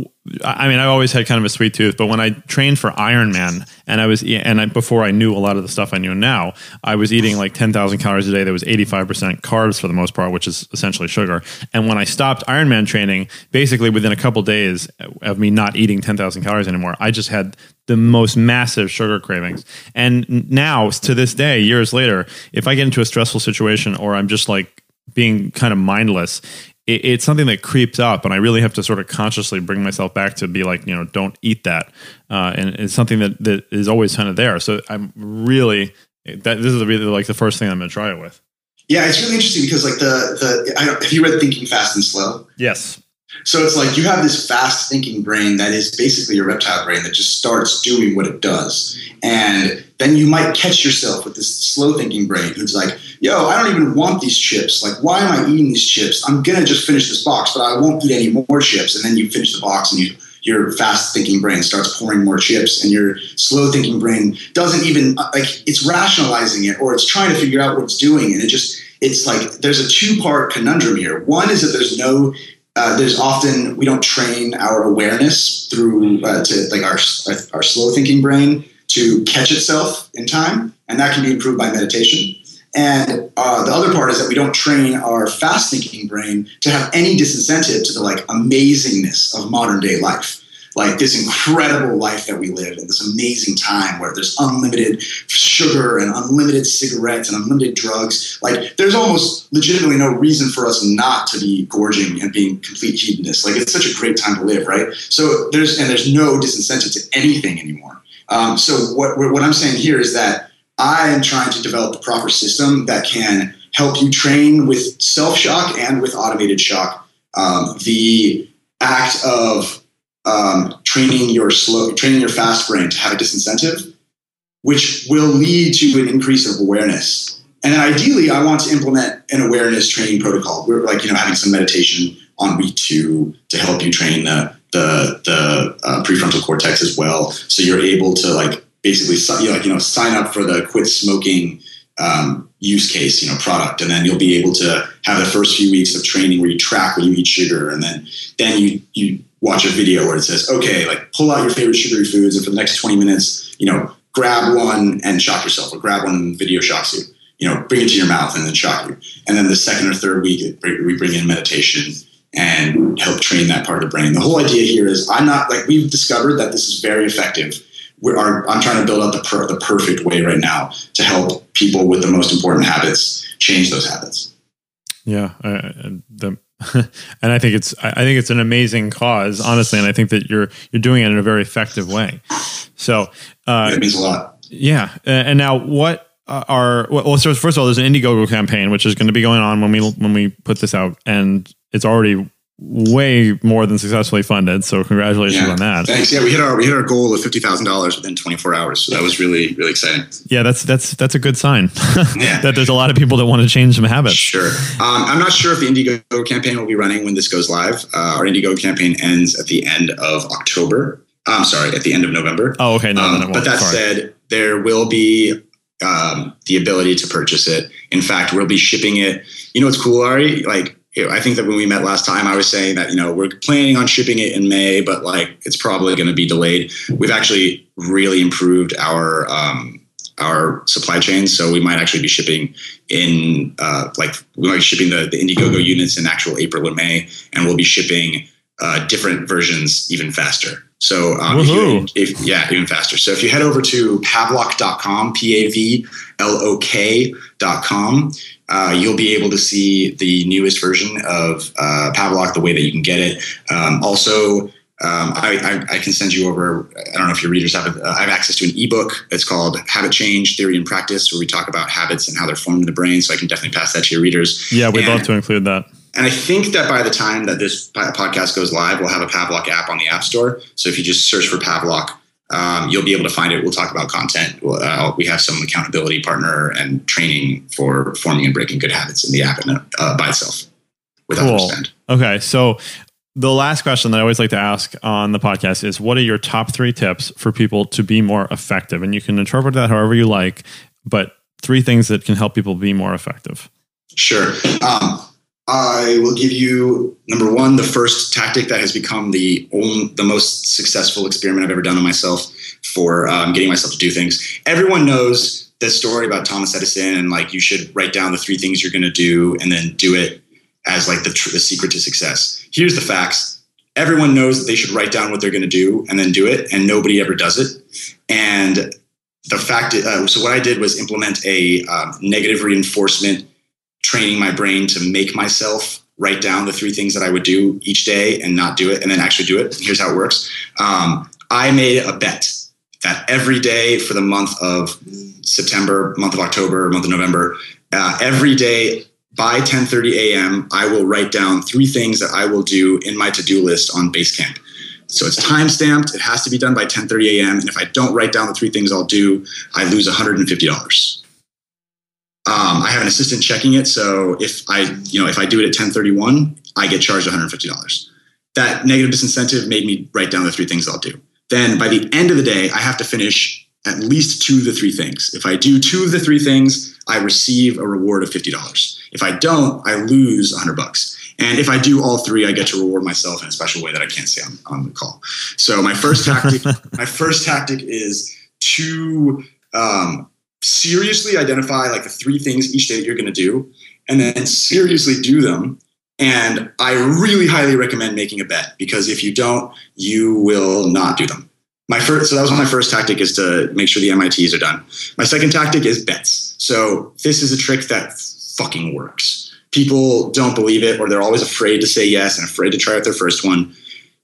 I mean, I always had kind of a sweet tooth, but when I trained for Ironman, and I was and I, before I knew a lot of the stuff I knew now, I was eating like ten thousand calories a day. There was five percent carbs for the most part, which is essentially sugar. And when I stopped Ironman training, basically within a couple of days of me not eating ten thousand calories anymore, I just had the most massive sugar cravings. And now, to this day, years later, if I get into a stressful situation or I'm just like being kind of mindless, it, it's something that creeps up, and I really have to sort of consciously bring myself back to be like, you know, don't eat that. Uh, and it's something that that is always kind of there. So I'm really that this is really like the first thing I'm going to try it with. Yeah, it's really interesting because like the the I don't, have you read Thinking Fast and Slow? Yes. So it's like you have this fast thinking brain that is basically your reptile brain that just starts doing what it does. And then you might catch yourself with this slow thinking brain who's like, yo, I don't even want these chips. Like, why am I eating these chips? I'm going to just finish this box, but I won't eat any more chips. And then you finish the box and you your fast thinking brain starts pouring more chips and your slow thinking brain doesn't even like it's rationalizing it or it's trying to figure out what it's doing. And it just it's like there's a two part conundrum here. One is that there's no uh, there's often we don't train our awareness through uh, to like our our slow thinking brain to catch itself in time. And that can be improved by meditation and uh, the other part is that we don't train our fast thinking brain to have any disincentive to the like amazingness of modern day life. Like this incredible life that we live in, this amazing time where there's unlimited sugar and unlimited cigarettes and unlimited drugs. Like there's almost legitimately no reason for us not to be gorging and being complete hedonists. Like it's such a great time to live, right? So there's and there's no disincentive to anything anymore. Um, so what what I'm saying here is that I am trying to develop the proper system that can help you train with self shock and with automated shock. Um, the act of um, training your slow, training your fast brain to have a disincentive, which will lead to an increase of awareness. And ideally, I want to implement an awareness training protocol. We're like, you know, having some meditation on week two to help you train the the, the uh, prefrontal cortex as well, so you're able to like basically you know, like you know sign up for the quit smoking um, use case, you know, product, and then you'll be able to have the first few weeks of training where you track when you eat sugar, and then then you you watch a video where it says, okay, like pull out your favorite sugary foods, and for the next twenty minutes, you know, grab one and shock yourself, or grab one and video shocks you, you know, bring it to your mouth and then shock you, and then the second or third week we bring in meditation and help train that part of the brain. The whole idea here is I'm not like we've discovered that this is very effective are, I'm trying to build out the, per, the perfect way right now to help people with the most important habits change those habits. Yeah, uh, the, and I think it's I think it's an amazing cause, honestly, and I think that you're you're doing it in a very effective way. So uh, that means a lot. Yeah, and now what are well? So first of all, there's an Indiegogo campaign which is going to be going on when we when we put this out, and it's already way more than successfully funded. So congratulations yeah, on that. Thanks. Yeah, we hit our we hit our goal of fifty thousand dollars within twenty four hours. So that was really really exciting. Yeah, that's that's that's a good sign. yeah. that there's a lot of people that want to change some habits. Sure. Um, I'm not sure if the Indiegogo campaign will be running when this goes live. Uh, our Indiegogo campaign ends at the end of October. I'm sorry, at the end of November. Oh, okay. No, um, but that sorry. said, there will be um, the ability to purchase it. In fact, we'll be shipping it. You know what's cool, Ari? Like I think that when we met last time, I was saying that you know we're planning on shipping it in May, but like it's probably going to be delayed. We've actually really improved our um, our supply chain, so we might actually be shipping in uh, like we might be shipping the, the Indiegogo units in actual April or May, and we'll be shipping uh, different versions even faster. So um, if you, if, yeah, even faster. So if you head over to pavlok.com, P A V L O K.com, uh, you'll be able to see the newest version of uh, Pavlok, the way that you can get it. Um, also, um, I, I, I, can send you over. I don't know if your readers have. Uh, I have access to an ebook. It's called Habit Change: Theory and Practice, where we talk about habits and how they're formed in the brain. So I can definitely pass that to your readers. Yeah, we'd and, love to include that. And I think that by the time that this podcast goes live, we'll have a Pavlok app on the App Store. So if you just search for Pavlok, um, you'll be able to find it. We'll talk about content. Uh, we have some accountability partner and training for forming and breaking good habits in the app and, uh, by itself without cool. spend. Okay, so the last question that I always like to ask on the podcast is what are your top three tips for people to be more effective? And you can interpret that however you like, but three things that can help people be more effective. Sure. Um, I will give you number one, the first tactic that has become the only, the most successful experiment I've ever done on myself for um, getting myself to do things. Everyone knows the story about Thomas Edison and like you should write down the three things you're going to do and then do it as like the, tr- the secret to success. Here's the facts. Everyone knows that they should write down what they're going to do and then do it, and nobody ever does it. And the fact, uh, so what I did was implement a um, negative reinforcement training my brain to make myself write down the three things that I would do each day and not do it and then actually do it. Here's how it works. Um, I made a bet that every day for the month of September, month of October, month of November, uh, every day by 10:30 a.m. I will write down three things that I will do in my to-do list on Basecamp. So it's time stamped. It has to be done by 10:30 a.m. And if I don't write down the three things I'll do, I lose $150. Um, I have an assistant checking it, so if I, you know, if I do it at 10:31, I get charged $150. That negative disincentive made me write down the three things I'll do. Then by the end of the day, I have to finish at least two of the three things. If I do two of the three things, I receive a reward of $50. If I don't, I lose 100 bucks. And if I do all three, I get to reward myself in a special way that I can't say on, on the call. So my first tactic, my first tactic is to um, seriously identify like the three things each day that you're going to do, and then seriously do them. And I really highly recommend making a bet because if you don't, you will not do them. My first, so that was my first tactic is to make sure the MITs are done. My second tactic is bets. So this is a trick that fucking works. People don't believe it, or they're always afraid to say yes and afraid to try out their first one.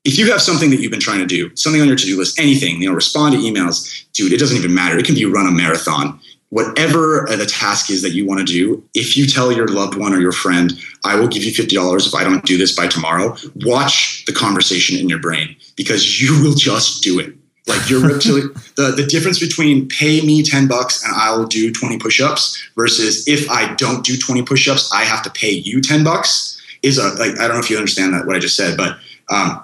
If you have something that you've been trying to do, something on your to-do list, anything, you know, respond to emails, dude, it doesn't even matter. It can be run a marathon whatever the task is that you want to do, if you tell your loved one or your friend, I will give you $50 if I don't do this by tomorrow, watch the conversation in your brain because you will just do it. Like your reptilian, the, the difference between pay me 10 bucks and I'll do 20 push-ups versus if I don't do 20 push-ups, I have to pay you 10 bucks is a, like, I don't know if you understand that, what I just said, but, um,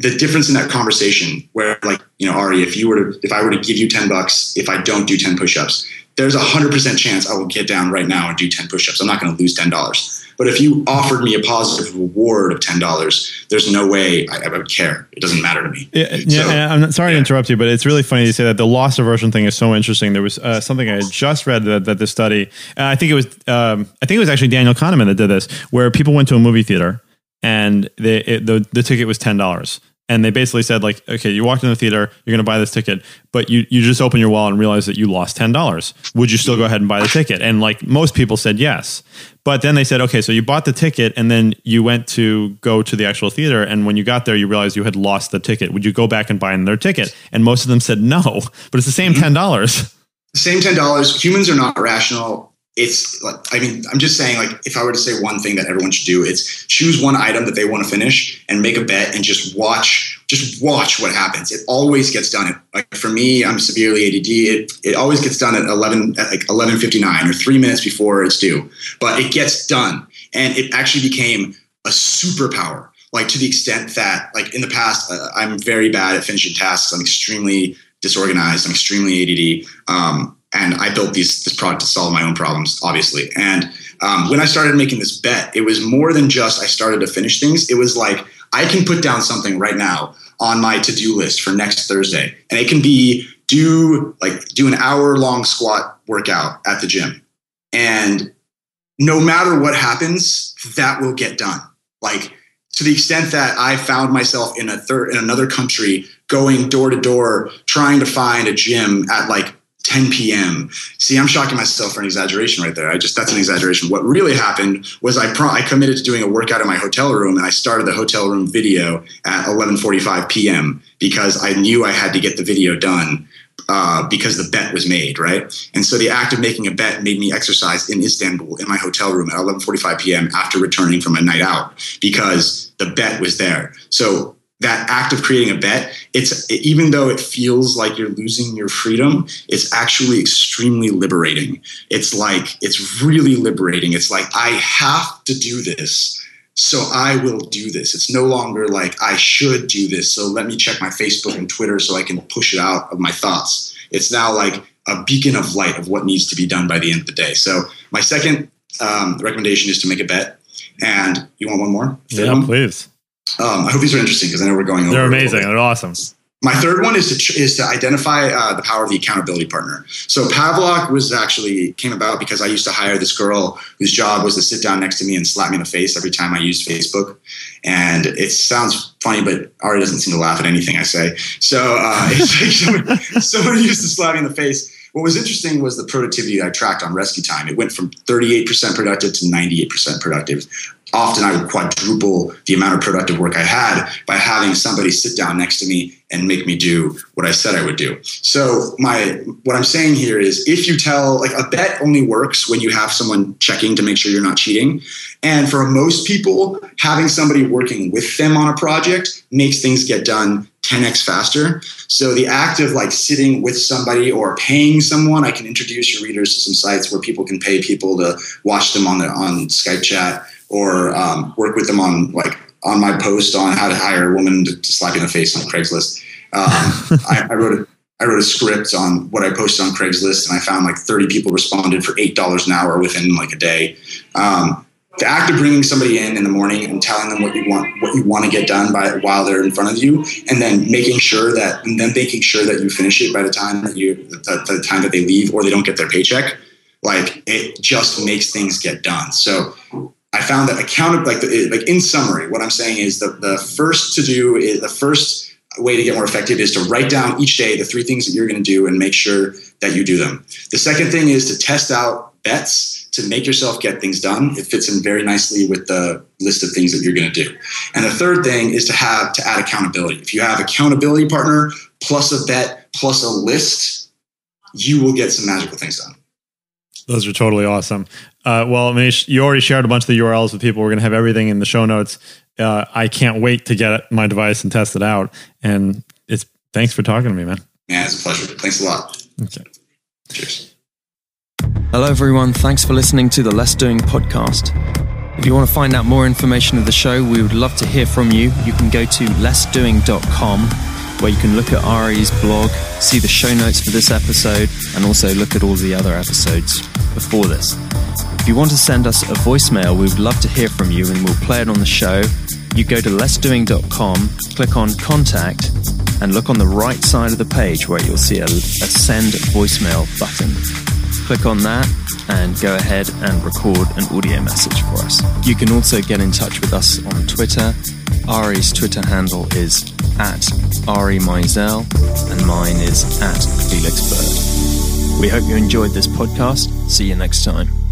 the difference in that conversation where like, you know, Ari, if you were to, if I were to give you 10 bucks, if I don't do 10 push-ups, there's a hundred percent chance I will get down right now and do 10 push-ups. I'm not going to lose $10. But if you offered me a positive reward of $10, there's no way I, I would care. It doesn't matter to me. Yeah, yeah So- I'm sorry yeah. to interrupt you, but it's really funny to say that. The loss aversion thing is so interesting. There was uh, something I had just read that, that this study, uh, I think it was, um, I think it was actually Daniel Kahneman that did this, where people went to a movie theater and they, it, the the ticket was ten dollars. And they basically said, like, okay, you walked in the theater, you're going to buy this ticket, but you, you just open your wallet and realize that you lost $10. Would you still go ahead and buy the ticket? And like most people said yes. But then they said, okay, so you bought the ticket and then you went to go to the actual theater. And when you got there, you realized you had lost the ticket. Would you go back and buy another ticket? And most of them said no, but it's the same mm-hmm. $10. same ten dollars. Humans are not rational. It's like I mean, I'm just saying, like, if I were to say one thing that everyone should do, it's choose one item that they want to finish and make a bet and just watch, just watch what happens. It always gets done. Like for me, I'm severely ADD. It it always gets done at eleven at like eleven fifty nine or three minutes before it's due, but it gets done, and it actually became a superpower. Like to the extent that, like in the past, uh, I'm very bad at finishing tasks. I'm extremely disorganized. I'm extremely ADD. Um, and I built these, this product to solve my own problems, obviously. And um, when I started making this bet, it was more than just I started to finish things. It was like I can put down something right now on my to-do list for next Thursday, and it can be do like do an hour long squat workout at the gym, and no matter what happens, that will get done. Like to the extent that I found myself in a third in another country, going door to door, trying to find a gym at like 10 p.m. See, I'm shocking myself for an exaggeration right there. I just that's an exaggeration. What really happened was I pro- I committed to doing a workout in my hotel room, and I started the hotel room video at 11:45 p.m. because I knew I had to get the video done uh, because the bet was made, right? And so the act of making a bet made me exercise in Istanbul in my hotel room at 11:45 p.m. after returning from a night out because the bet was there. So that act of creating a bet, it's even though it feels like you're losing your freedom, it's actually extremely liberating. It's like it's really liberating. It's like I have to do this. So I will do this. It's no longer like I should do this. So let me check my Facebook and Twitter so I can push it out of my thoughts. It's now like a beacon of light of what needs to be done by the end of the day. So my second um, recommendation is to make a bet. And you want one more? One? please. Um, I hope these are interesting because I know we're going. They're amazing. They're awesome. My third one is to tr- is to identify uh, the power of the accountability partner. So Pavlok was actually came about because I used to hire this girl whose job was to sit down next to me and slap me in the face every time I used Facebook. And it sounds funny, but Ari doesn't seem to laugh at anything I say. So uh, it's like someone, someone used to slap me in the face what was interesting was the productivity I tracked on rescue time. It went from 38% productive to 98% productive. Often I would quadruple the amount of productive work I had by having somebody sit down next to me and make me do what I said I would do. So my what I'm saying here is if you tell like a bet only works when you have someone checking to make sure you're not cheating. And for most people, having somebody working with them on a project makes things get done 10x faster. So the act of like sitting with somebody or paying someone, I can introduce your readers to some sites where people can pay people to watch them on the on Skype chat or um, work with them on like on my post on how to hire a woman to, to slap you in the face on Craigslist. Um, I, I, wrote a, I wrote a script on what I posted on Craigslist, and I found like 30 people responded for eight dollars an hour within like a day. Um, the act of bringing somebody in in the morning and telling them what you want what you want to get done by while they're in front of you and then making sure that and then making sure that you finish it by the time that you the, the time that they leave or they don't get their paycheck like it just makes things get done. So i found that account like the, like in summary what i'm saying is the, the first to do is the first way to get more effective is to write down each day the three things that you're going to do and make sure that you do them. The second thing is to test out bets to make yourself get things done. It fits in very nicely with the list of things that you're going to do. And the third thing is to have to add accountability. If you have accountability partner plus a bet plus a list, you will get some magical things done. Those are totally awesome. Uh, well, Maneesh, you already shared a bunch of the URLs with people. We're going to have everything in the show notes. Uh, I can't wait to get my device and test it out. And it's thanks for talking to me, man. Yeah, it's a pleasure. Thanks a lot. Okay. Cheers. Hello, everyone. Thanks for listening to the Less Doing podcast. If you want to find out more information of the show, we would love to hear from you. You can go to lessdoing.com where you can look at Ari's blog, see the show notes for this episode, and also look at all the other episodes before this. If you want to send us a voicemail, we would love to hear from you and we'll play it on the show. You go to lessdoing.com, click on contact, and look on the right side of the page where you'll see a, a send voicemail button. Click on that and go ahead and record an audio message for us. You can also get in touch with us on Twitter. Ari's Twitter handle is at Ari Meisel and mine is at Felix Bird. We hope you enjoyed this podcast. See you next time.